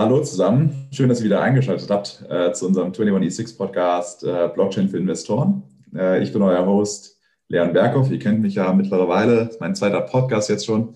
Hallo zusammen, schön, dass ihr wieder eingeschaltet habt äh, zu unserem 21E6 Podcast äh, Blockchain für Investoren. Äh, ich bin euer Host Leon Berghoff, ihr kennt mich ja mittlerweile, mein zweiter Podcast jetzt schon.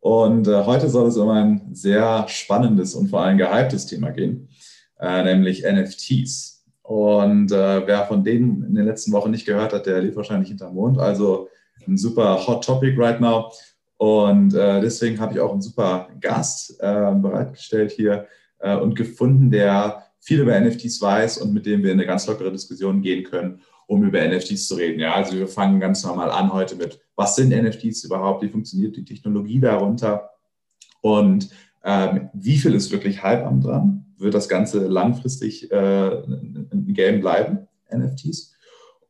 Und äh, heute soll es um ein sehr spannendes und vor allem gehyptes Thema gehen, äh, nämlich NFTs. Und äh, wer von denen in den letzten Wochen nicht gehört hat, der lebt wahrscheinlich hinterm Mond. Also ein super hot topic right now. Und deswegen habe ich auch einen super Gast bereitgestellt hier, äh, und gefunden, der viel über NFTs weiß und mit dem wir in eine ganz lockere Diskussion gehen können, um über NFTs zu reden. Ja, also wir fangen ganz normal an heute mit, was sind NFTs überhaupt, wie funktioniert die Technologie darunter und ähm, wie viel ist wirklich Hype am dran? Wird das Ganze langfristig äh, ein Game bleiben, NFTs?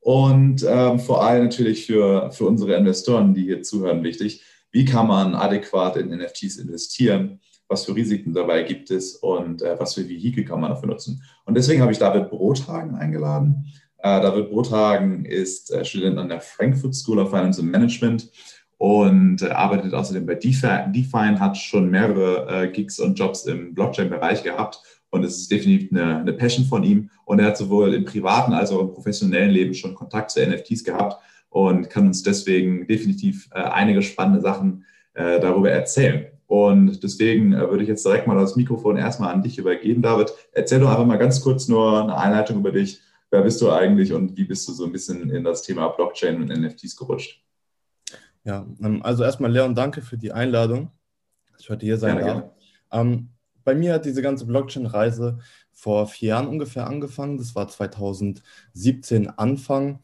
Und ähm, vor allem natürlich für, für unsere Investoren, die hier zuhören, wichtig, wie kann man adäquat in NFTs investieren? Was für Risiken dabei gibt es und äh, was für Vehikel kann man dafür nutzen. Und deswegen habe ich David Brothagen eingeladen. Äh, David Brothagen ist äh, Student an der Frankfurt School of Finance and Management und äh, arbeitet außerdem bei Define, hat schon mehrere äh, Gigs und Jobs im Blockchain-Bereich gehabt und es ist definitiv eine, eine, Passion von ihm. Und er hat sowohl im privaten als auch im professionellen Leben schon Kontakt zu NFTs gehabt und kann uns deswegen definitiv äh, einige spannende Sachen darüber erzählen. Und deswegen äh, würde ich jetzt direkt mal das Mikrofon erstmal an dich übergeben, David. Erzähl doch einfach mal ganz kurz nur eine Einleitung über dich. Wer bist du eigentlich und wie bist du so ein bisschen in das Thema Blockchain und NFTs gerutscht? Ja, ähm, also erstmal Leon, danke für die Einladung, ich heute hier sein darf. Ähm, bei mir hat diese ganze Blockchain-Reise vor vier Jahren ungefähr angefangen. Das war 2017 Anfang.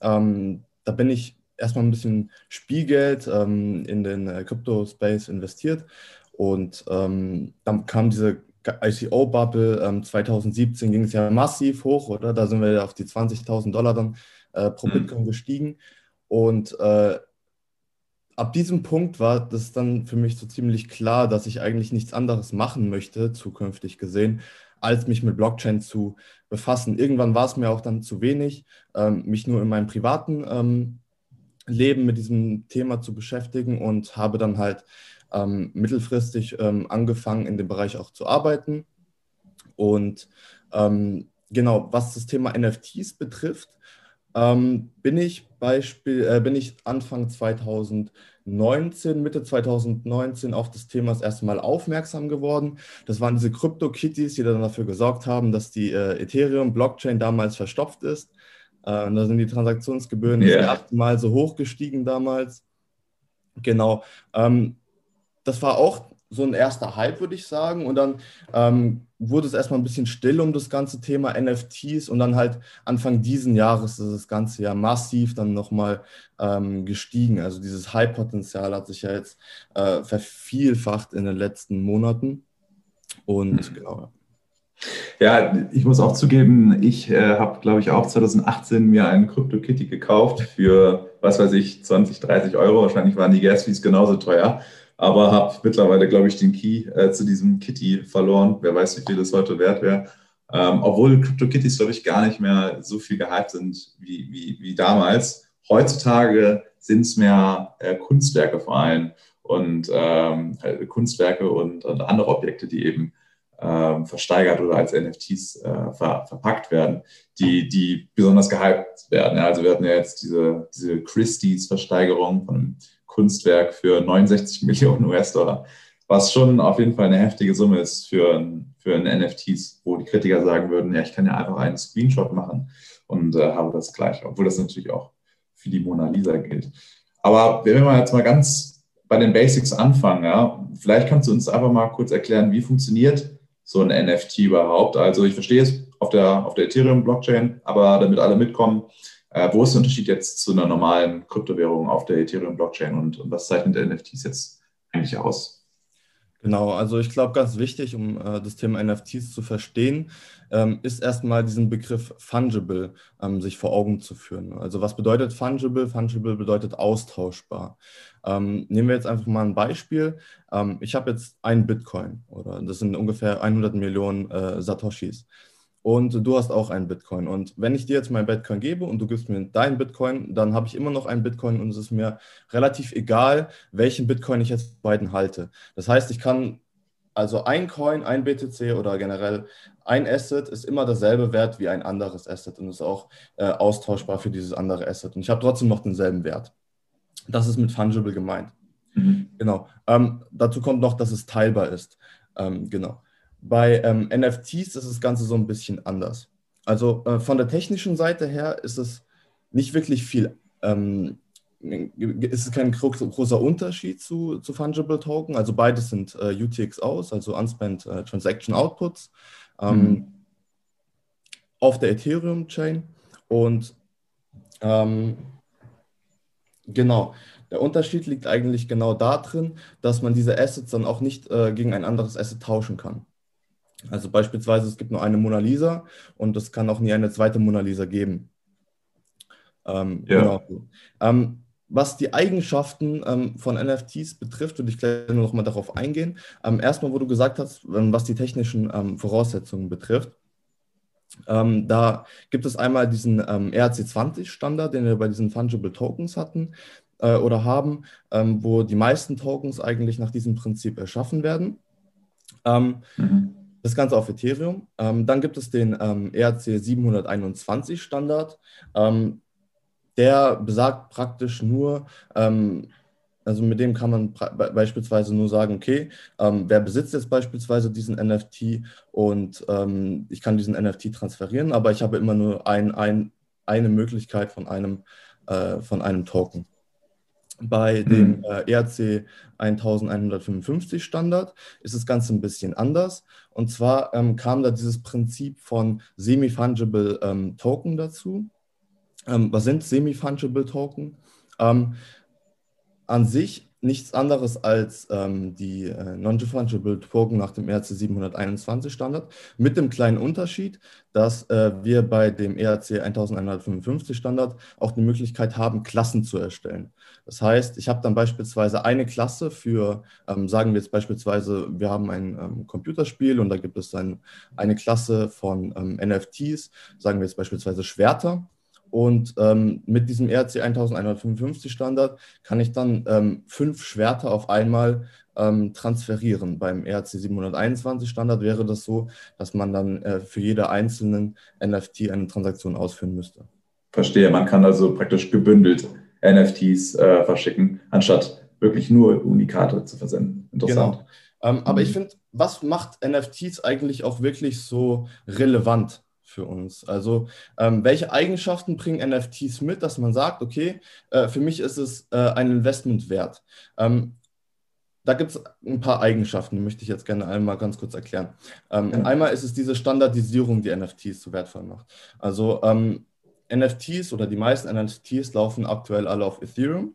Ähm, da bin ich erstmal ein bisschen Spielgeld ähm, in den äh, Crypto-Space investiert und ähm, dann kam diese ICO-Bubble. Ähm, 2017 ging es ja massiv hoch, oder? Da sind wir auf die 20.000 Dollar dann äh, pro mhm. Bitcoin gestiegen. Und äh, ab diesem Punkt war das dann für mich so ziemlich klar, dass ich eigentlich nichts anderes machen möchte, zukünftig gesehen, als mich mit Blockchain zu befassen. Irgendwann war es mir auch dann zu wenig, ähm, mich nur in meinem privaten ähm, Leben mit diesem Thema zu beschäftigen und habe dann halt ähm, mittelfristig ähm, angefangen, in dem Bereich auch zu arbeiten. Und ähm, genau, was das Thema NFTs betrifft, ähm, bin ich Beispiel, äh, bin ich Anfang 2019, Mitte 2019 auf das Thema das erste Mal aufmerksam geworden. Das waren diese Crypto-Kitties, die dann dafür gesorgt haben, dass die äh, Ethereum-Blockchain damals verstopft ist. Äh, da sind die Transaktionsgebühren yeah. das erste Mal so hoch gestiegen damals. Genau. Ähm, das war auch so ein erster Hype, würde ich sagen. Und dann ähm, wurde es erstmal ein bisschen still um das ganze Thema NFTs und dann halt Anfang diesen Jahres ist das ganze ja massiv dann nochmal ähm, gestiegen. Also dieses Hype-Potenzial hat sich ja jetzt äh, vervielfacht in den letzten Monaten. Und mhm. genau. Ja, ich muss auch zugeben, ich äh, habe, glaube ich, auch 2018 mir einen CryptoKitty gekauft für, was weiß ich, 20, 30 Euro. Wahrscheinlich waren die Gas-Fees genauso teuer. Aber habe mittlerweile, glaube ich, den Key äh, zu diesem Kitty verloren. Wer weiß, wie viel das heute wert wäre. Ähm, obwohl CryptoKitties, glaube ich, gar nicht mehr so viel gehypt sind wie, wie, wie damals. Heutzutage sind es mehr äh, Kunstwerke vor allem und ähm, Kunstwerke und, und andere Objekte, die eben äh, versteigert oder als NFTs äh, ver verpackt werden, die, die besonders gehypt werden. Also wir hatten ja jetzt diese, diese Christie's Versteigerung von einem Kunstwerk für 69 Millionen US-Dollar, was schon auf jeden Fall eine heftige Summe ist für, ein, für ein NFTs, wo die Kritiker sagen würden, ja, ich kann ja einfach einen Screenshot machen und äh, habe das gleich, obwohl das natürlich auch für die Mona Lisa gilt. Aber wenn wir jetzt mal ganz bei den Basics anfangen, ja, vielleicht kannst du uns einfach mal kurz erklären, wie funktioniert so ein NFT überhaupt? Also ich verstehe es auf der, auf der Ethereum-Blockchain, aber damit alle mitkommen, äh, wo ist der Unterschied jetzt zu einer normalen Kryptowährung auf der Ethereum-Blockchain und, und was zeichnet NFTs jetzt eigentlich aus? Genau, also ich glaube, ganz wichtig, um äh, das Thema NFTs zu verstehen, ähm, ist erstmal diesen Begriff fungible ähm, sich vor Augen zu führen. Also was bedeutet fungible? Fungible bedeutet austauschbar. Ähm, nehmen wir jetzt einfach mal ein Beispiel. Ähm, ich habe jetzt einen Bitcoin oder das sind ungefähr 100 Millionen äh, Satoshis und du hast auch einen Bitcoin. Und wenn ich dir jetzt mein Bitcoin gebe und du gibst mir deinen Bitcoin, dann habe ich immer noch einen Bitcoin und es ist mir relativ egal, welchen Bitcoin ich jetzt beiden halte. Das heißt, ich kann Also ein Coin, ein BTC oder generell ein Asset ist immer dasselbe Wert wie ein anderes Asset und ist auch äh, austauschbar für dieses andere Asset. Und ich habe trotzdem noch denselben Wert. Das ist mit Fungible gemeint. Mhm. Genau. Ähm, dazu kommt noch, dass es teilbar ist. Ähm, genau. Bei ähm, NFTs ist das Ganze so ein bisschen anders. Also äh, von der technischen Seite her ist es nicht wirklich viel ähm, ist es kein großer Unterschied zu, zu Fungible Token. Also beides sind äh, UTXOs, also Unspent äh, Transaction Outputs, ähm, mhm. auf der Ethereum-Chain. Und ähm, genau, der Unterschied liegt eigentlich genau darin, dass man diese Assets dann auch nicht äh, gegen ein anderes Asset tauschen kann. Also beispielsweise, es gibt nur eine Mona Lisa und es kann auch nie eine zweite Mona Lisa geben. Ähm, ja. Genau. Ähm, was die Eigenschaften ähm, von NFTs betrifft, würde ich gleich noch mal darauf eingehen. Ähm, erstmal, wo du gesagt hast, ähm, was die technischen ähm, Voraussetzungen betrifft. Ähm, da gibt es einmal diesen ähm, ERC20-Standard, den wir bei diesen Fungible Tokens hatten äh, oder haben, wo die meisten Tokens eigentlich nach diesem Prinzip erschaffen werden. Mhm. Das Ganze auf Ethereum. dann gibt es den ERC 721 Standard der besagt praktisch nur, ähm, also mit dem kann man beispielsweise nur sagen, okay, ähm, wer besitzt jetzt beispielsweise diesen NFT und ähm, ich kann diesen NFT transferieren, aber ich habe immer nur ein, ein, eine Möglichkeit von einem, äh, von einem Token. Bei mhm. dem äh, ERC 1155 Standard ist das Ganze ein bisschen anders. Und zwar ähm, kam da dieses Prinzip von Semi-Fungible ähm, Token dazu. Ähm, was sind Semi-Fungible Token? Ähm, an sich nichts anderes als ähm, die äh, Non-Fungible Token nach dem ERC 721 Standard, mit dem kleinen Unterschied, dass äh, wir bei dem ERC 1155 Standard auch die Möglichkeit haben, Klassen zu erstellen. Das heißt, ich habe dann beispielsweise eine Klasse für, ähm, sagen wir jetzt beispielsweise, wir haben ein ähm, Computerspiel und da gibt es dann eine Klasse von ähm, NFTs, sagen wir jetzt beispielsweise Schwerter. Und ähm, mit diesem ERC 1155 Standard kann ich dann ähm, fünf Schwerter auf einmal ähm, transferieren. Beim ERC 721 Standard wäre das so, dass man dann äh, für jede einzelnen NFT eine Transaktion ausführen müsste. Verstehe, man kann also praktisch gebündelt NFTs äh, verschicken, anstatt wirklich nur Unikate zu versenden. Interessant. Genau. Ähm, aber ich mhm. finde, was macht NFTs eigentlich auch wirklich so relevant? Für uns? Also ähm, welche Eigenschaften bringen NFTs mit, dass man sagt, okay, äh, für mich ist es äh, ein Investment wert? Ähm, da gibt es ein paar Eigenschaften, die möchte ich jetzt gerne einmal ganz kurz erklären. Ähm. Einmal ist es diese Standardisierung, die NFTs so wertvoll macht. Also ähm, NFTs oder die meisten NFTs laufen aktuell alle auf Ethereum.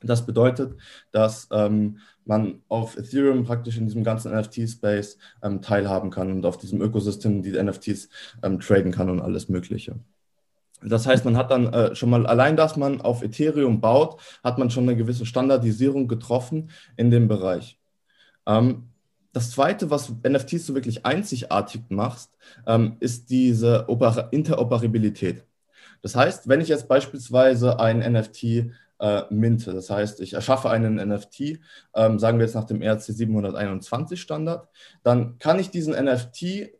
Das bedeutet, dass ähm, man auf Ethereum praktisch in diesem ganzen NFT-Space ähm, teilhaben kann und auf diesem Ökosystem die NFTs ähm, traden kann und alles Mögliche. Das heißt, man hat dann äh, schon mal, allein dass man auf Ethereum baut, hat man schon eine gewisse Standardisierung getroffen in dem Bereich. Ähm, das Zweite, was NFTs so wirklich einzigartig macht, ähm, ist diese Oper Interoperabilität. Das heißt, wenn ich jetzt beispielsweise ein NFT äh, minte. Das heißt, ich erschaffe einen NFT, ähm, sagen wir jetzt nach dem ERC 721 Standard, dann kann ich diesen NFT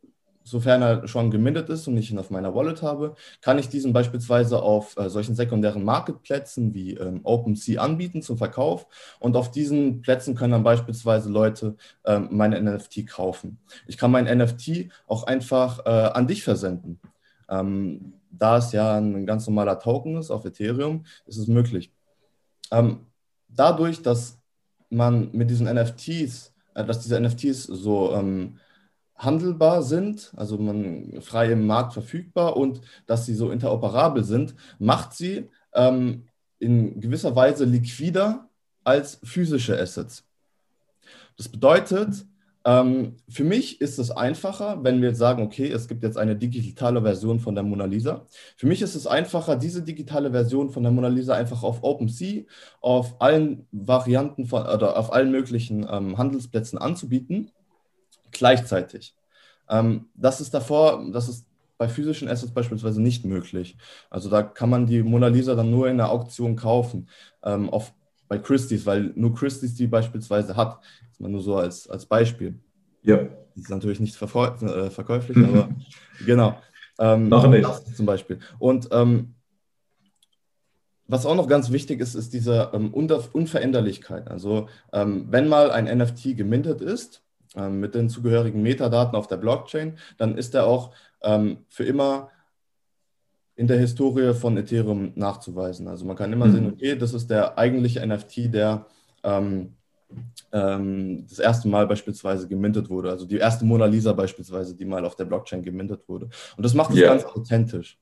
sofern er schon gemintet ist und ich ihn auf meiner Wallet habe, kann ich diesen beispielsweise auf äh, solchen sekundären Marketplätzen wie ähm, OpenSea anbieten zum Verkauf. Und auf diesen Plätzen können dann beispielsweise Leute ähm, meine NFT kaufen. Ich kann mein NFT auch einfach äh, an dich versenden. Ähm, da es ja ein ganz normaler Token ist auf Ethereum, ist es möglich. Ähm, dadurch, dass man mit diesen NFTs, äh, dass diese NFTs so ähm, handelbar sind, also man frei im Markt verfügbar und dass sie so interoperabel sind, macht sie ähm, in gewisser Weise liquider als physische Assets. Das bedeutet, ähm, für mich ist es einfacher, wenn wir jetzt sagen, okay, es gibt jetzt eine digitale Version von der Mona Lisa. Für mich ist es einfacher, diese digitale Version von der Mona Lisa einfach auf OpenSea, auf allen Varianten von, oder auf allen möglichen ähm, Handelsplätzen anzubieten, gleichzeitig. Ähm, das ist davor, das ist bei physischen Assets beispielsweise nicht möglich. Also da kann man die Mona Lisa dann nur in der Auktion kaufen, ähm, auf, bei Christie's, weil nur Christie's die beispielsweise hat. Das mal nur so als, als Beispiel. Ja. Die ist natürlich nicht äh, verkäuflich, aber genau. Ähm, noch nicht. Zum Beispiel. Und ähm, was auch noch ganz wichtig ist, ist diese ähm, Unveränderlichkeit. Also ähm, wenn mal ein NFT gemintet ist, ähm, mit den zugehörigen Metadaten auf der Blockchain, dann ist er auch ähm, für immer in der Historie von Ethereum nachzuweisen. Also man kann immer mhm. sehen, okay, das ist der eigentliche NFT, der ähm, ähm, das erste Mal beispielsweise gemintet wurde. Also die erste Mona Lisa beispielsweise, die mal auf der Blockchain gemintet wurde. Und das macht es yeah. ganz authentisch.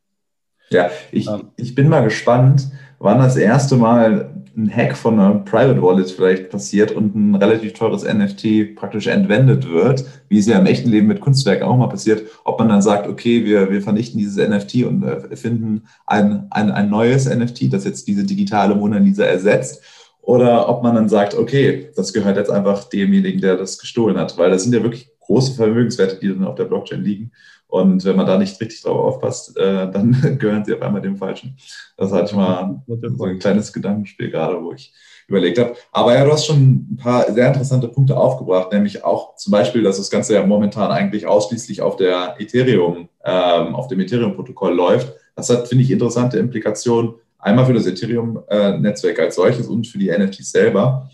Ja, ich, ähm, ich bin mal gespannt, wann das erste Mal ein Hack von einer Private Wallet vielleicht passiert und ein relativ teures NFT praktisch entwendet wird, wie es ja im echten Leben mit Kunstwerken auch mal passiert, ob man dann sagt, okay, wir, wir vernichten dieses NFT und äh, finden ein, ein, ein neues NFT, das jetzt diese digitale Mona Lisa ersetzt. Oder ob man dann sagt, okay, das gehört jetzt einfach demjenigen, der das gestohlen hat, weil das sind ja wirklich große Vermögenswerte, die dann auf der Blockchain liegen. Und wenn man da nicht richtig drauf aufpasst, äh, dann gehören sie auf einmal dem Falschen. Das hatte ich mal so ein kleines Gedankenspiel gerade, wo ich überlegt habe. Aber ja, du hast schon ein paar sehr interessante Punkte aufgebracht, nämlich auch zum Beispiel, dass das Ganze ja momentan eigentlich ausschließlich auf der Ethereum, ähm, auf dem Ethereum-Protokoll läuft. Das hat, finde ich, interessante Implikationen. Einmal für das Ethereum-Netzwerk als solches und für die NFTs selber.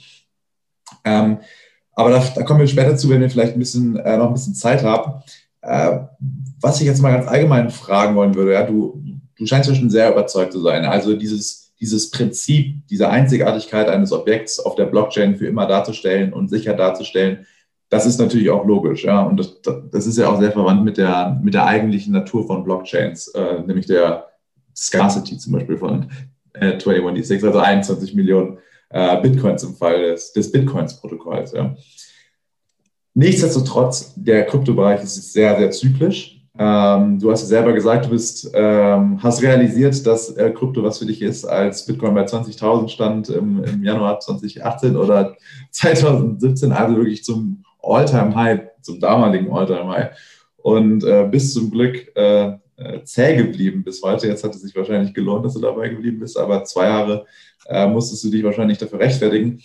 Ähm, aber da, da, kommen wir später zu, wenn wir vielleicht ein bisschen, äh, noch ein bisschen Zeit haben. Äh, was ich jetzt mal ganz allgemein fragen wollen würde, ja, du, du scheinst ja schon sehr überzeugt zu sein. Also dieses, dieses Prinzip, diese Einzigartigkeit eines Objekts auf der Blockchain für immer darzustellen und sicher darzustellen, das ist natürlich auch logisch, ja. Und das, das ist ja auch sehr verwandt mit der, mit der eigentlichen Natur von Blockchains, äh, nämlich der Scarcity zum Beispiel von äh, 21D6, also 21 Millionen äh, Bitcoins im Fall des, des Bitcoins-Protokolls, ja. Nichtsdestotrotz, der Kryptobereich ist sehr, sehr zyklisch. Ähm, du hast ja selber gesagt, du bist, ähm, hast realisiert, dass äh, Krypto was für dich ist, als Bitcoin bei 20.000 stand im, im, Januar 2018 oder 2017, also wirklich zum All-Time-High, zum damaligen All-Time-High. Und äh, bist zum Glück äh, äh, zäh geblieben bis heute. Jetzt hat es sich wahrscheinlich gelohnt, dass du dabei geblieben bist, aber zwei Jahre äh, musstest du dich wahrscheinlich dafür rechtfertigen.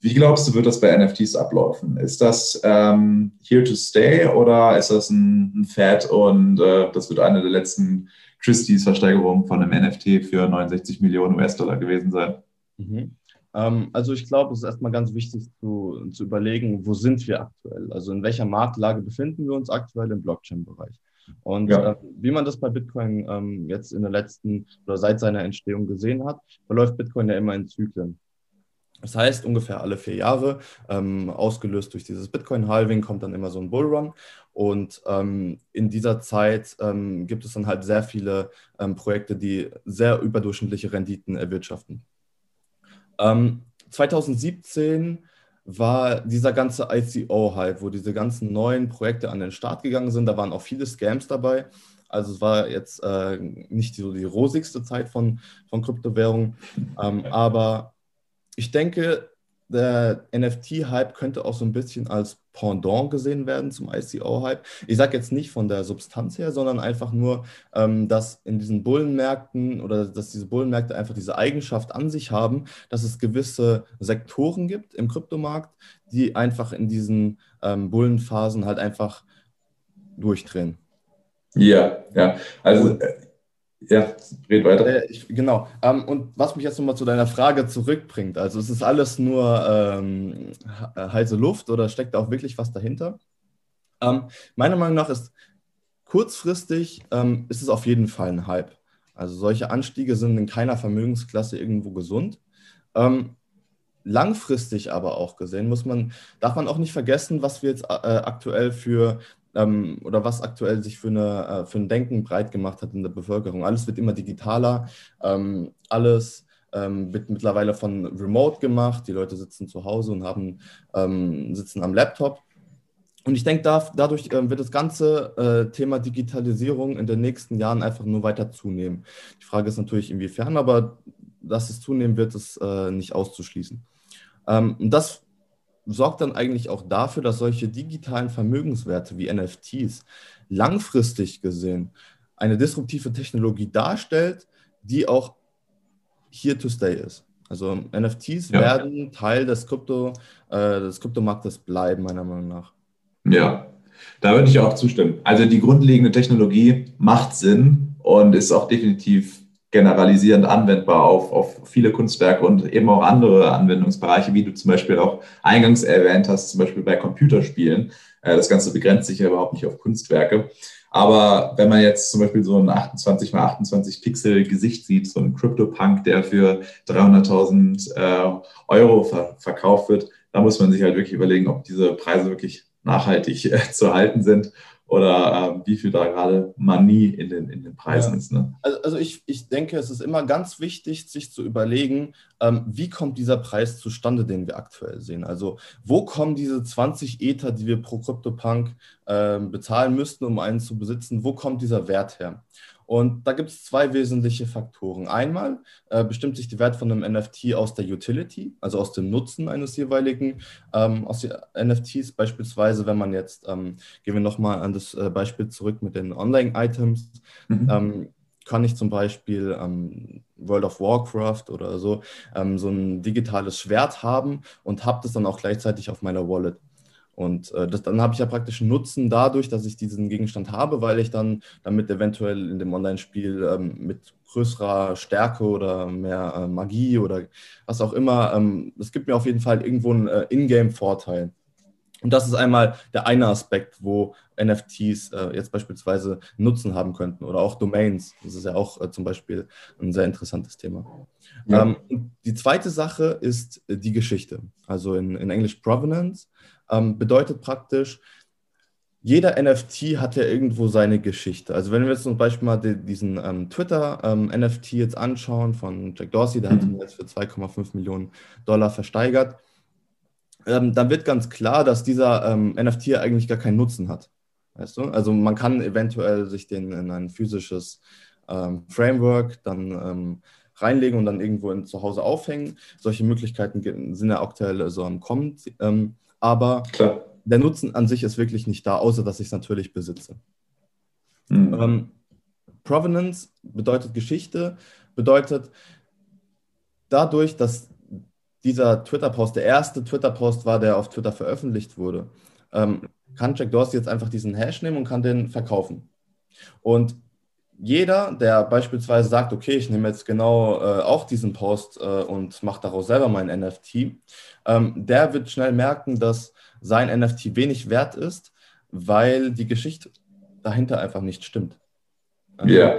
Wie glaubst du, wird das bei NFTs ablaufen? Ist das ähm, here to stay oder ist das ein, ein Fad und äh, das wird eine der letzten Christie's Versteigerungen von einem NFT für 69 Millionen US-Dollar gewesen sein? Mhm. Ähm, also ich glaube, es ist erstmal ganz wichtig zu, zu überlegen, wo sind wir aktuell? Also in welcher Marktlage befinden wir uns aktuell im Blockchain-Bereich? Und ja. äh, wie man das bei Bitcoin ähm, jetzt in der letzten oder seit seiner Entstehung gesehen hat, verläuft Bitcoin ja immer in Zyklen. Das heißt, ungefähr alle vier Jahre, ähm, ausgelöst durch dieses Bitcoin-Halving, kommt dann immer so ein Bullrun. Und ähm, in dieser Zeit ähm, gibt es dann halt sehr viele ähm, Projekte, die sehr überdurchschnittliche Renditen erwirtschaften. 2017 ähm, war dieser ganze ICO-Hype, wo diese ganzen neuen Projekte an den Start gegangen sind. Da waren auch viele Scams dabei. Also es war jetzt äh, nicht so die rosigste Zeit von, von Kryptowährungen, ähm, aber ich denke, der NFT-Hype könnte auch so ein bisschen als Pendant gesehen werden zum ICO-Hype. Ich sage jetzt nicht von der Substanz her, sondern einfach nur, ähm, dass in diesen Bullenmärkten oder dass diese Bullenmärkte einfach diese Eigenschaft an sich haben, dass es gewisse Sektoren gibt im Kryptomarkt, die einfach in diesen ähm, Bullenphasen halt einfach durchdrehen. Ja, ja. Also ja, red weiter. Äh, ich, genau. Ähm, und was mich jetzt nochmal zu deiner Frage zurückbringt, also ist es alles nur ähm, heiße Luft oder steckt da auch wirklich was dahinter? Ähm, meiner Meinung nach ist kurzfristig ähm, ist es auf jeden Fall ein Hype. Also solche Anstiege sind in keiner Vermögensklasse irgendwo gesund. Ähm, langfristig aber auch gesehen muss man, darf man auch nicht vergessen, was wir jetzt äh, aktuell für ähm, oder was aktuell sich für, eine, äh, für ein Denken breit gemacht hat in der Bevölkerung. Alles wird immer digitaler, ähm, alles ähm, wird mittlerweile von Remote gemacht. Die Leute sitzen zu Hause und haben, ähm, sitzen am Laptop. Und ich denke, da, dadurch äh, wird das ganze äh, Thema Digitalisierung in den nächsten Jahren einfach nur weiter zunehmen. Die Frage ist natürlich, inwiefern, aber dass es zunehmen wird, ist äh, nicht auszuschließen. Ähm, das sorgt dann eigentlich auch dafür, dass solche digitalen Vermögenswerte wie NFTs langfristig gesehen eine disruptive Technologie darstellt, die auch here to stay ist. Also NFTs ja. werden Teil des, Krypto, äh, des Kryptomarktes bleiben, meiner Meinung nach. Ja, da würde ich auch zustimmen. Also die grundlegende Technologie macht Sinn und ist auch definitiv generalisierend anwendbar auf, auf viele Kunstwerke und eben auch andere Anwendungsbereiche, wie du zum Beispiel auch eingangs erwähnt hast, zum Beispiel bei Computerspielen. Äh, das Ganze begrenzt sich ja überhaupt nicht auf Kunstwerke. Aber wenn man jetzt zum Beispiel so ein 28 mal 28 Pixel Gesicht sieht, so ein CryptoPunk, der für 300.000 äh, Euro ver verkauft wird, da muss man sich halt wirklich überlegen, ob diese Preise wirklich nachhaltig äh, zu halten sind oder äh, wie viel da gerade Manie in den, in den Preisen ja. ist. Ne? Also, also ich, ich denke, es ist immer ganz wichtig, sich zu überlegen, ähm, wie kommt dieser Preis zustande, den wir aktuell sehen. Also wo kommen diese 20 Ether, die wir pro CryptoPunk äh, bezahlen müssten, um einen zu besitzen, wo kommt dieser Wert her? Und da gibt es zwei wesentliche Faktoren. Einmal äh, bestimmt sich der Wert von einem NFT aus der Utility, also aus dem Nutzen eines jeweiligen, ähm, aus den NFTs beispielsweise, wenn man jetzt, ähm, gehen wir nochmal an das äh, Beispiel zurück mit den Online-Items, mhm. ähm, kann ich zum Beispiel ähm, World of Warcraft oder so ähm, so ein digitales Schwert haben und habe das dann auch gleichzeitig auf meiner Wallet. Und äh, das, dann habe ich ja praktisch einen Nutzen dadurch, dass ich diesen Gegenstand habe, weil ich dann damit eventuell in dem Online-Spiel ähm, mit größerer Stärke oder mehr äh, Magie oder was auch immer, ähm, das gibt mir auf jeden Fall irgendwo einen äh, Ingame-Vorteil. Und das ist einmal der eine Aspekt, wo NFTs äh, jetzt beispielsweise Nutzen haben könnten oder auch Domains. Das ist ja auch äh, zum Beispiel ein sehr interessantes Thema. Ja. Ähm, die zweite Sache ist äh, die Geschichte, also in, in Englisch Provenance ähm, bedeutet praktisch, jeder NFT hat ja irgendwo seine Geschichte. Also wenn wir jetzt zum Beispiel mal die, diesen ähm, Twitter-NFT ähm, jetzt anschauen von Jack Dorsey, der mhm. hat ihn jetzt für 2,5 Millionen Dollar versteigert, ähm, dann wird ganz klar, dass dieser ähm, NFT eigentlich gar keinen Nutzen hat. Weißt du? Also man kann eventuell sich den in ein physisches ähm, Framework dann ähm, reinlegen und dann irgendwo in, zu Hause aufhängen. Solche Möglichkeiten sind ja aktuell so am Kommen. Ähm, aber Klar. der Nutzen an sich ist wirklich nicht da, außer dass ich es natürlich besitze. Mhm. Ähm, Provenance bedeutet Geschichte, bedeutet dadurch, dass dieser Twitter-Post der erste Twitter-Post war, der auf Twitter veröffentlicht wurde, ähm, kann Jack Dorsey jetzt einfach diesen Hash nehmen und kann den verkaufen. Und jeder, der beispielsweise sagt, okay, ich nehme jetzt genau äh, auch diesen Post äh, und mache daraus selber mein NFT, ähm, der wird schnell merken, dass sein NFT wenig wert ist, weil die Geschichte dahinter einfach nicht stimmt. Ja,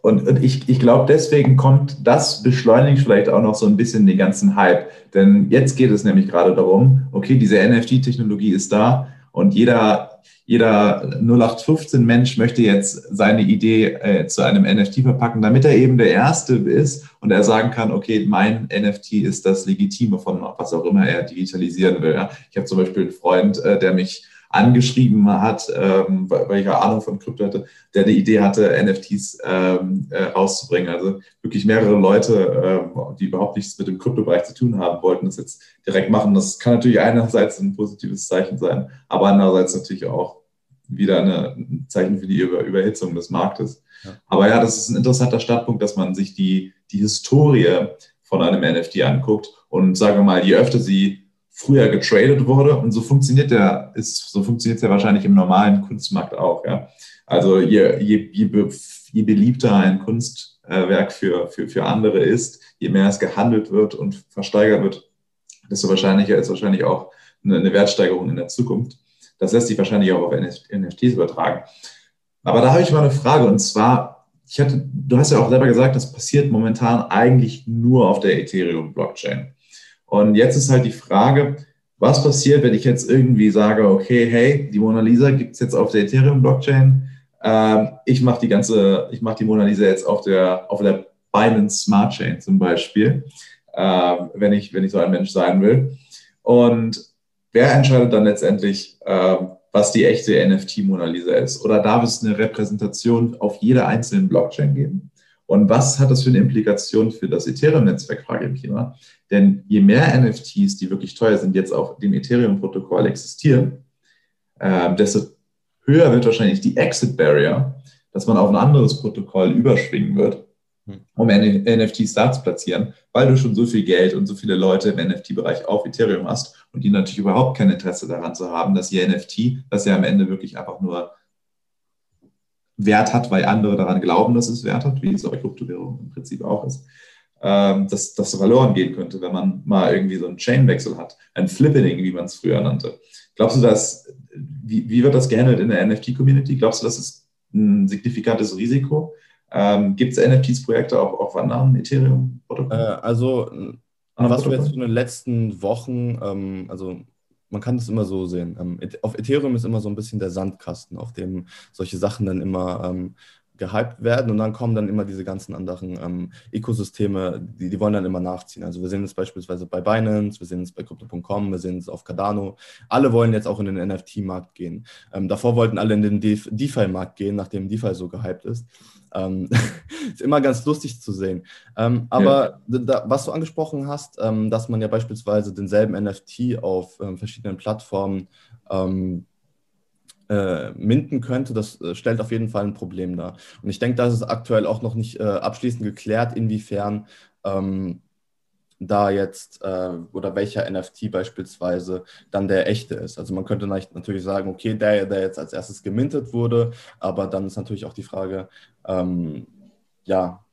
und, und ich, ich glaube, deswegen kommt das beschleunigt vielleicht auch noch so ein bisschen den ganzen Hype. Denn jetzt geht es nämlich gerade darum, okay, diese NFT-Technologie ist da und jeder jeder 0815 Mensch möchte jetzt seine Idee äh, zu einem NFT verpacken, damit er eben der Erste ist und er sagen kann, okay, mein NFT ist das Legitime von was auch immer er digitalisieren will. Ja. Ich habe zum Beispiel einen Freund, äh, der mich angeschrieben hat, ähm, weil ich ja Ahnung von Krypto hatte, der die Idee hatte, NFTs ähm, äh, rauszubringen. Also wirklich mehrere Leute, ähm, die überhaupt nichts mit dem Kryptobereich zu tun haben, wollten das jetzt direkt machen. Das kann natürlich einerseits ein positives Zeichen sein, aber andererseits natürlich auch wieder eine, ein Zeichen für die Über Überhitzung des Marktes. Ja. Aber ja, das ist ein interessanter Startpunkt, dass man sich die, die Historie von einem NFT anguckt und sage mal, je öfter sie früher getradet wurde. Und so funktioniert der, ist, so funktioniert es ja wahrscheinlich im normalen Kunstmarkt auch. Ja? Also je, je, je, be, je beliebter ein Kunstwerk für, für, für andere ist, je mehr es gehandelt wird und versteigert wird, desto wahrscheinlicher ist wahrscheinlich auch eine, eine Wertsteigerung in der Zukunft. Das lässt sich wahrscheinlich auch auf NFTs übertragen. Aber da habe ich mal eine Frage und zwar, ich hatte, du hast ja auch selber gesagt, das passiert momentan eigentlich nur auf der Ethereum-Blockchain. Und jetzt ist halt die Frage, was passiert, wenn ich jetzt irgendwie sage, okay, hey, die Mona Lisa gibt es jetzt auf der Ethereum-Blockchain. Ähm, ich mache die ganze, ich mache die Mona Lisa jetzt auf der, auf der Binance Smart Chain zum Beispiel, äh, wenn, ich, wenn ich so ein Mensch sein will. Und wer entscheidet dann letztendlich, äh, was die echte NFT Mona Lisa ist? Oder darf es eine Repräsentation auf jeder einzelnen Blockchain geben? Und was hat das für eine Implikation für das Ethereum-Netzwerk, frage ich mich immer. Denn je mehr NFTs, die wirklich teuer sind, jetzt auf dem Ethereum-Protokoll existieren, äh, desto höher wird wahrscheinlich die Exit-Barrier, dass man auf ein anderes Protokoll überschwingen wird. hm. um NFTs da zu platzieren, weil du schon so viel Geld und so viele Leute im NFT-Bereich auf Ethereum hast und die natürlich überhaupt kein Interesse daran zu haben, dass ihr NFT, das ja am Ende wirklich einfach nur Wert hat, weil andere daran glauben, dass es Wert hat, wie es bei Kryptowährungen im Prinzip auch ist, ähm, dass das verloren gehen könnte, wenn man mal irgendwie so einen Chainwechsel hat, ein Flippening, wie man es früher nannte. Glaubst du, dass, wie, wie wird das gehandelt in der NFT-Community? Glaubst du, das ist ein signifikantes Risiko? Ähm, Gibt es NFTs-Projekte auch auf anderen Ethereum-Protokollen? Äh, also, was wir jetzt in den letzten Wochen, ähm, also man kann es immer so sehen. Ähm, auf Ethereum ist immer so ein bisschen der Sandkasten, auf dem solche Sachen dann immer ähm, gehypt werden und dann kommen dann immer diese ganzen anderen ähm, Ökosysteme, die, die wollen dann immer nachziehen. Also wir sehen es beispielsweise bei Binance, wir sehen es bei Crypto.com, wir sehen es auf Cardano. Alle wollen jetzt auch in den NFT-Markt gehen. Ähm, davor wollten alle in den DeFi-Markt gehen, nachdem DeFi so gehypt ist. Ähm, ist immer ganz lustig zu sehen. Ähm, aber ja. da, was du angesprochen hast, ähm, dass man ja beispielsweise denselben NFT auf ähm, verschiedenen Plattformen ähm, äh, minden könnte, das äh, stellt auf jeden Fall ein Problem dar. Und ich denke, das ist aktuell auch noch nicht äh, abschließend geklärt, inwiefern ähm, da jetzt äh, oder welcher NFT beispielsweise dann der echte ist. Also man könnte natürlich sagen, okay, der, der jetzt als erstes gemintet wurde, aber dann ist natürlich auch die Frage, ähm, ja,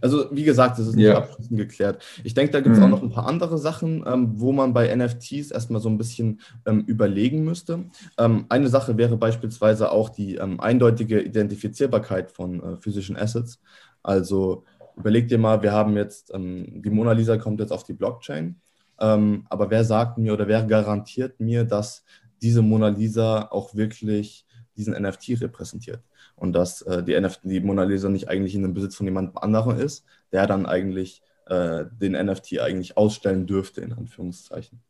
also wie gesagt, das ist nicht ja. abschließend geklärt. Ich denke, da gibt es mhm. auch noch ein paar andere Sachen, ähm, wo man bei NFTs erstmal so ein bisschen ähm, überlegen müsste. Ähm, eine Sache wäre beispielsweise auch die ähm, eindeutige Identifizierbarkeit von äh, physischen Assets. Also überleg dir mal, wir haben jetzt, ähm, die Mona Lisa kommt jetzt auf die Blockchain, ähm, aber wer sagt mir oder wer garantiert mir, dass diese Mona Lisa auch wirklich diesen NFT repräsentiert? Und dass äh, die, NFT, die Mona Lisa nicht eigentlich in dem Besitz von jemand anderem ist, der dann eigentlich äh, den NFT eigentlich ausstellen dürfte, in Anführungszeichen.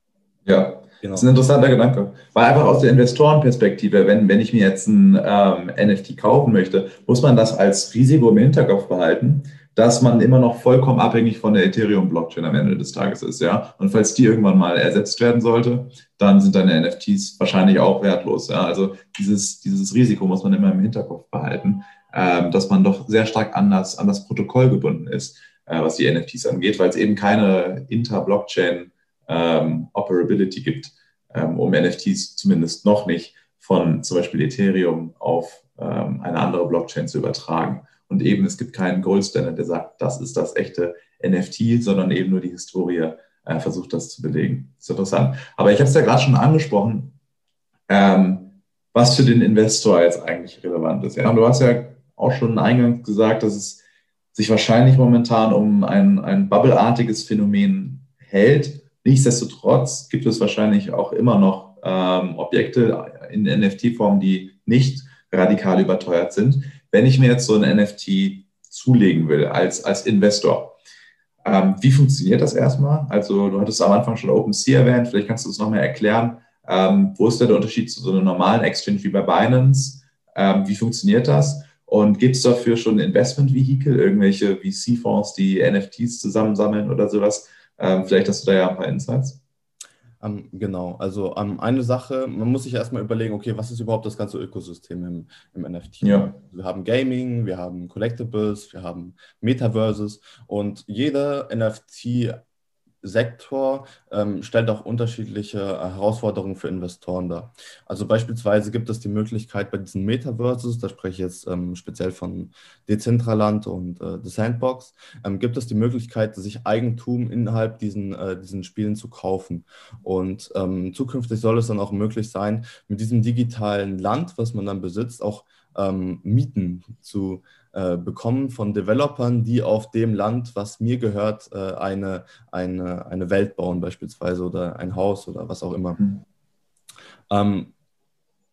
Ja, genau. das ist ein interessanter Gedanke. Weil einfach aus der Investorenperspektive, wenn, wenn ich mir jetzt ein ähm, NFT kaufen möchte, muss man das als Risiko im Hinterkopf behalten, dass man immer noch vollkommen abhängig von der Ethereum-Blockchain am Ende des Tages ist, ja. Und falls die irgendwann mal ersetzt werden sollte, dann sind deine NFTs wahrscheinlich auch wertlos, ja. Also dieses, dieses Risiko muss man immer im Hinterkopf behalten, ähm, dass man doch sehr stark an das, an das Protokoll gebunden ist, äh, was die NFTs angeht, weil es eben keine Inter-Blockchain ähm, Operability gibt, ähm, um NFTs zumindest noch nicht von zum Beispiel Ethereum auf ähm, eine andere Blockchain zu übertragen. Und eben, es gibt keinen Goldstandard, der sagt, das ist das echte NFT, sondern eben nur die Historie äh, versucht, das zu belegen. Ist interessant. Aber ich habe es ja gerade schon angesprochen, ähm, was für den Investor jetzt eigentlich relevant ist. Ja, du hast ja auch schon eingangs gesagt, dass es sich wahrscheinlich momentan um ein, ein bubbleartiges Phänomen hält. Nichtsdestotrotz gibt es wahrscheinlich auch immer noch ähm, Objekte in NFT-Form, die nicht radikal überteuert sind wenn ich mir jetzt so ein NFT zulegen will als, als Investor, ähm, wie funktioniert das erstmal? Also du hattest am Anfang schon OpenSea erwähnt, vielleicht kannst du es nochmal erklären. Ähm, wo ist da der Unterschied zu so einem normalen Exchange wie bei Binance? Ähm, wie funktioniert das? Und gibt es dafür schon Investment-Vehikel, irgendwelche VC-Fonds, die NFTs zusammensammeln oder sowas? Ähm, vielleicht hast du da ja ein paar Insights. Um, genau, also um, eine Sache, man muss sich erstmal überlegen, okay, was ist überhaupt das ganze Ökosystem im, im NFT? Ja. Wir haben Gaming, wir haben Collectibles, wir haben Metaverses und jeder NFT Sektor ähm, stellt auch unterschiedliche äh, Herausforderungen für Investoren dar. Also beispielsweise gibt es die Möglichkeit bei diesen Metaverses, da spreche ich jetzt ähm, speziell von Decentraland und äh, The Sandbox, ähm, gibt es die Möglichkeit, sich Eigentum innerhalb diesen, äh, diesen Spielen zu kaufen. Und ähm, zukünftig soll es dann auch möglich sein, mit diesem digitalen Land, was man dann besitzt, auch ähm, Mieten zu äh, bekommen von Developern, die auf dem Land, was mir gehört, äh, eine, eine, eine Welt bauen beispielsweise oder ein Haus oder was auch immer. Mhm. Ähm,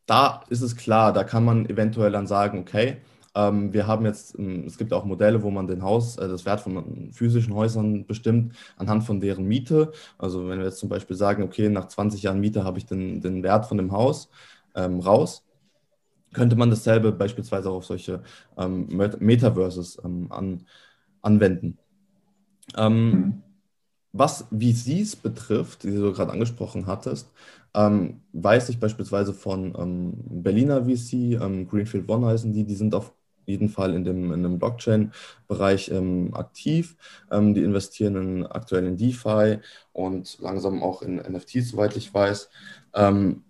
da ist es klar, da kann man eventuell dann sagen, okay, ähm, wir haben jetzt, ähm, es gibt auch Modelle, wo man den Haus, äh, das Wert von physischen Häusern bestimmt anhand von deren Miete. Also wenn wir jetzt zum Beispiel sagen, okay, nach 20 Jahren Miete habe ich den, den Wert von dem Haus ähm, raus, könnte man dasselbe beispielsweise auch auf solche ähm, Metaverses ähm, an, anwenden. Ähm, mhm. Was VCs betrifft, die du gerade angesprochen hattest, ähm, weiß ich beispielsweise von ähm, Berliner VC, ähm, Greenfield One heißen die, die sind auf jeden Fall in dem, in dem Blockchain-Bereich ähm, aktiv. Ähm, die investieren in, aktuell in DeFi und langsam auch in NFTs, soweit ich weiß. Ähm,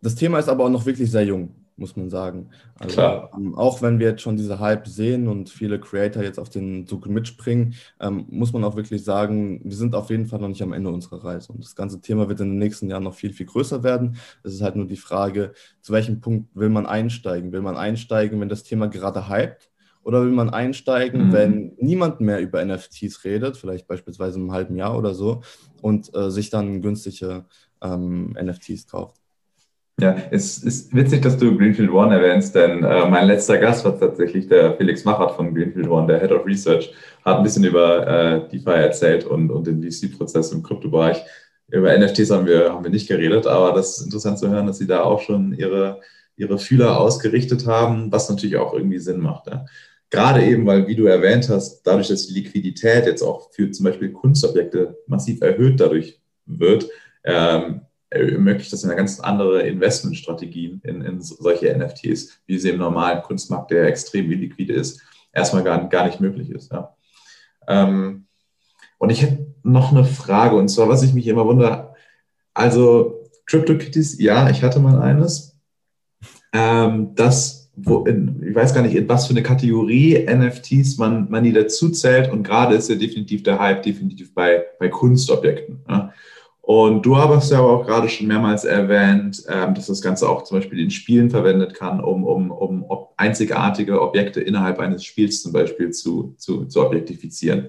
das Thema ist aber auch noch wirklich sehr jung muss man sagen. Also, Klar. Ähm, auch wenn wir jetzt schon diese Hype sehen und viele Creator jetzt auf den Zug mitspringen, ähm, muss man auch wirklich sagen, wir sind auf jeden Fall noch nicht am Ende unserer Reise. Und das ganze Thema wird in den nächsten Jahren noch viel, viel größer werden. Es ist halt nur die Frage, zu welchem Punkt will man einsteigen? Will man einsteigen, wenn das Thema gerade hypt? Oder will man einsteigen, mhm. wenn niemand mehr über NFTs redet, vielleicht beispielsweise im halben Jahr oder so, und äh, sich dann günstige ähm, NFTs kauft? Ja, es ist witzig, dass du Greenfield One erwähnst, denn äh, mein letzter Gast war tatsächlich der Felix Machert von Greenfield One, der Head of Research, hat ein bisschen über äh, DeFi erzählt und, und den VC-Prozess im Kryptobereich. Über NFTs haben wir, haben wir nicht geredet, aber das ist interessant zu hören, dass sie da auch schon ihre, ihre Fühler ausgerichtet haben, was natürlich auch irgendwie Sinn macht. Ja. Gerade eben, weil, wie du erwähnt hast, dadurch, dass die Liquidität jetzt auch für zum Beispiel Kunstobjekte massiv erhöht dadurch wird, ähm, ermöglicht das eine ganz andere Investmentstrategien in, in solche NFTs, wie sie im normalen Kunstmarkt, der extrem liquide ist, erstmal gar, gar nicht möglich ist. Ja. Ähm, und ich hätte noch eine Frage, und zwar, was ich mich immer wundere, also CryptoKitties, ja, ich hatte mal eines. Ähm, das, wo in, ich weiß gar nicht, in was für eine Kategorie NFTs man, man die dazu zählt. Und gerade ist ja definitiv der Hype definitiv bei, bei Kunstobjekten. Ja. Und du hast ja aber auch gerade schon mehrmals erwähnt, ähm, dass das Ganze auch zum Beispiel in Spielen verwendet kann, um, um, um einzigartige Objekte innerhalb eines Spiels zum Beispiel zu, zu, zu objektifizieren.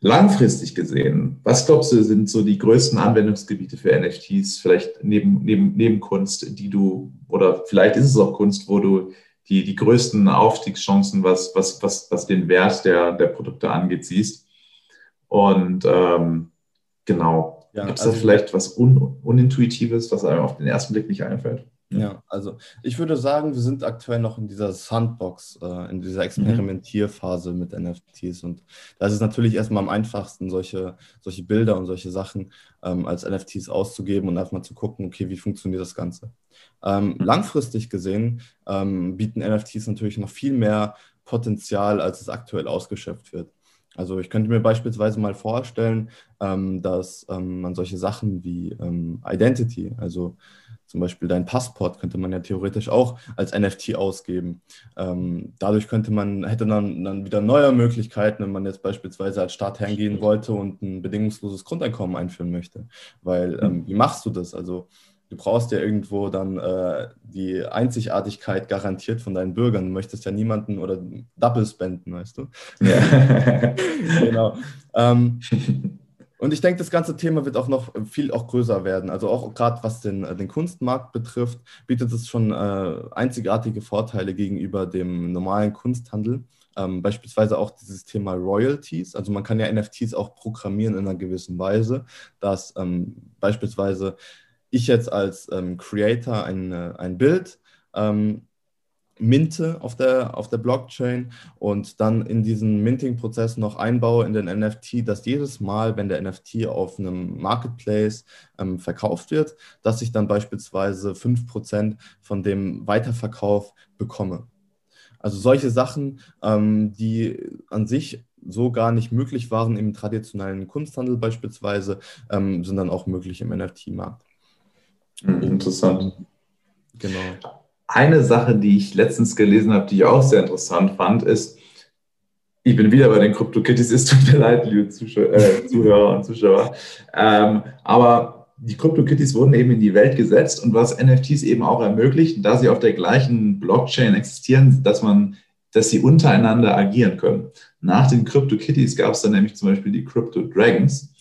Langfristig gesehen, was glaubst du, sind so die größten Anwendungsgebiete für NFTs, vielleicht neben, neben, neben Kunst, die du, oder vielleicht ist es auch Kunst, wo du die, die größten Aufstiegschancen, was, was, was, was den Wert der, der Produkte angeht, siehst? Und ähm, Genau. Ja, Gibt es also, da vielleicht was Un Unintuitives, was einem auf den ersten Blick nicht einfällt? Ja, also ich würde sagen, wir sind aktuell noch in dieser Sandbox, äh, in dieser. Experimentierphase mhm. mit NFTs. Und da ist es natürlich erstmal am einfachsten, solche, solche Bilder und solche Sachen ähm, als NFTs auszugeben und einfach mal zu gucken, okay, wie funktioniert das Ganze. Ähm, mhm. Langfristig gesehen ähm, bieten NFTs natürlich noch viel mehr Potenzial, als es aktuell ausgeschöpft wird. Also ich könnte mir beispielsweise mal vorstellen, ähm, dass ähm, man solche Sachen wie ähm, Identity, also zum Beispiel dein Passport, könnte man ja theoretisch auch als NFT ausgeben. Ähm, dadurch könnte man, hätte man dann wieder neue Möglichkeiten, wenn man jetzt beispielsweise als Staat hergehen wollte und ein bedingungsloses Grundeinkommen einführen möchte. Weil ähm, wie machst du das? Also du brauchst ja irgendwo dann äh, die Einzigartigkeit garantiert von deinen Bürgern. Du möchtest ja niemanden oder Double spenden, weißt du? Ja. genau. Ähm, und ich denke, das ganze Thema wird auch noch viel auch größer werden. Also auch gerade was den, den Kunstmarkt betrifft, bietet es schon äh, einzigartige Vorteile gegenüber dem normalen Kunsthandel. Ähm, beispielsweise auch dieses Thema Royalties. Also man kann ja NFTs auch programmieren in einer gewissen Weise, dass ähm, beispielsweise ich jetzt als ähm, Creator ein, ein Bild ähm, minte auf der, auf der Blockchain und dann in diesen Minting-Prozess noch einbaue in den NFT, dass jedes Mal, wenn der NFT auf einem Marketplace ähm, verkauft wird, dass ich dann beispielsweise 5% von dem Weiterverkauf bekomme. Also solche Sachen, ähm, die an sich so gar nicht möglich waren im traditionellen Kunsthandel beispielsweise, ähm, sind dann auch möglich im NFT-Markt. Hm, interessant. Genau. Eine Sache, die ich letztens gelesen habe, die ich auch sehr interessant fand, ist, ich bin wieder bei den CryptoKitties, es tut mir leid, liebe Zuschauer, äh, Zuhörer und Zuschauer. Ähm, aber die CryptoKitties wurden eben in die Welt gesetzt und was NFTs eben auch ermöglicht, da sie auf der gleichen Blockchain existieren, dass man, dass sie untereinander agieren können. Nach den CryptoKitties gab es dann nämlich zum Beispiel die Crypto Dragons.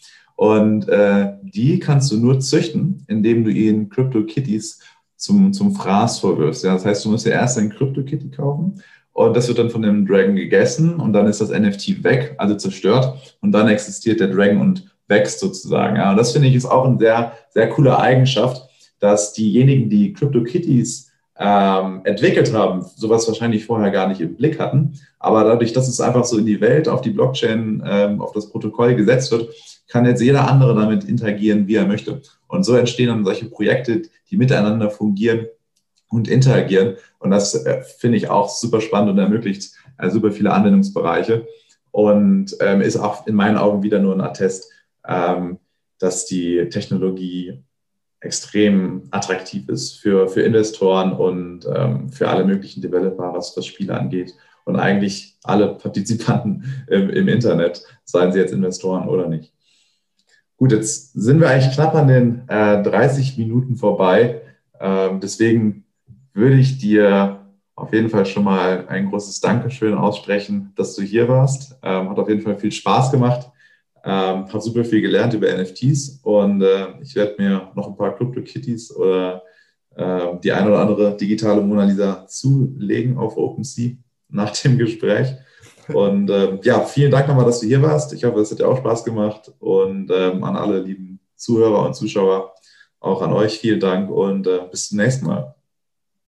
Und äh, die kannst du nur züchten, indem du ihnen Crypto-Kitties zum, zum Fraß vorwirfst. Ja, das heißt, du musst ja erst ein Crypto-Kitty kaufen und das wird dann von dem Dragon gegessen und dann ist das NFT weg, also zerstört und dann existiert der Dragon und wächst sozusagen. Ja, und das finde ich ist auch eine sehr, sehr coole Eigenschaft, dass diejenigen, die Crypto-Kitties ähm, entwickelt haben, sowas wahrscheinlich vorher gar nicht im Blick hatten. Aber dadurch, dass es einfach so in die Welt, auf die Blockchain, ähm, auf das Protokoll gesetzt wird, kann jetzt jeder andere damit interagieren, wie er möchte. Und so entstehen dann solche Projekte, die miteinander fungieren, und interagieren. Und das äh, finde ich auch super spannend und ermöglicht äh, super viele Anwendungsbereiche und ähm, ist auch in meinen Augen wieder nur ein Attest, ähm, dass die Technologie extrem attraktiv ist für, für Investoren und ähm, für alle möglichen Developer, was, was Spiele angeht. Und eigentlich alle Partizipanten im, im Internet, seien sie jetzt Investoren oder nicht. Gut, jetzt sind wir eigentlich knapp an den äh, 30 Minuten vorbei. Ähm, deswegen würde ich dir auf jeden Fall schon mal ein großes Dankeschön aussprechen, dass du hier warst. Ähm, hat auf jeden Fall viel Spaß gemacht. Ähm, habe super viel gelernt über NFTs und äh, ich werde mir noch ein paar Crypto-Kitties oder äh, die eine oder andere digitale Mona Lisa zulegen auf OpenSea nach dem Gespräch. Und äh, ja, vielen Dank nochmal, dass du hier warst. Ich hoffe, es hat dir auch Spaß gemacht. Und ähm, an alle lieben Zuhörer und Zuschauer, auch an euch vielen Dank und äh, bis zum nächsten Mal.